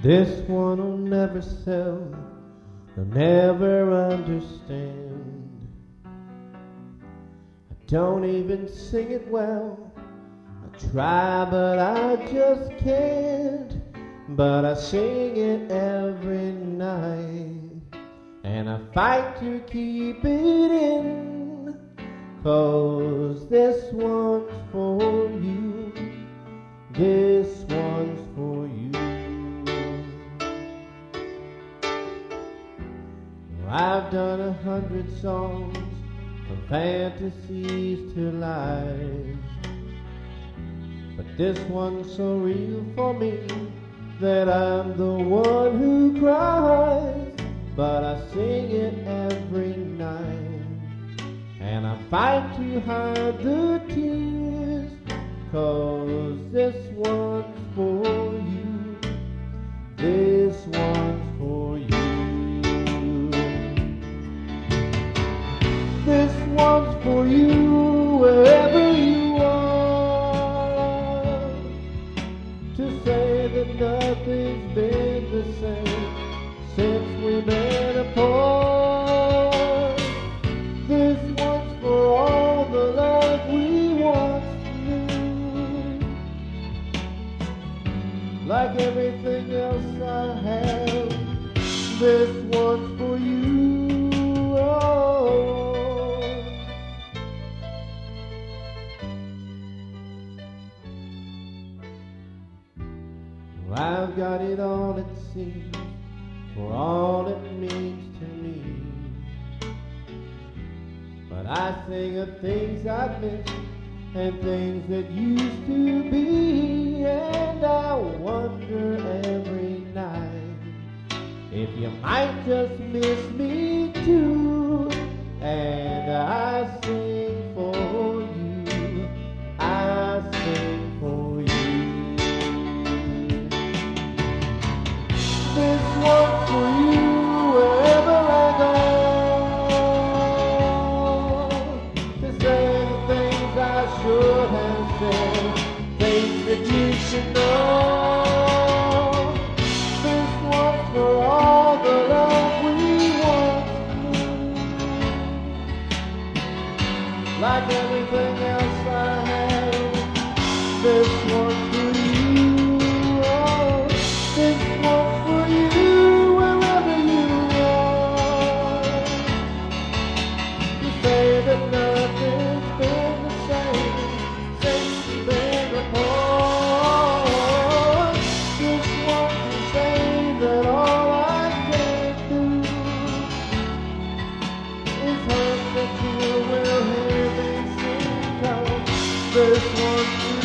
This one will never sell, they'll never understand. I don't even sing it well. I try, but I just can't. But I sing it every night, and I fight to keep it in. Cause this one's for I've done a hundred songs from fantasies to lies. But this one's so real for me that I'm the one who cries. But I sing it every night. And I fight to hide the tears. Cause this one's for everything else I have, this one's for you. Oh. I've got it all, it seems, for all it means to me. But I think of things I've missed and things that used to be, miss me too. And I sing for you, I sing for you. This one's for you wherever I go. To say the things I should have said, things that you should know. Like everything this one.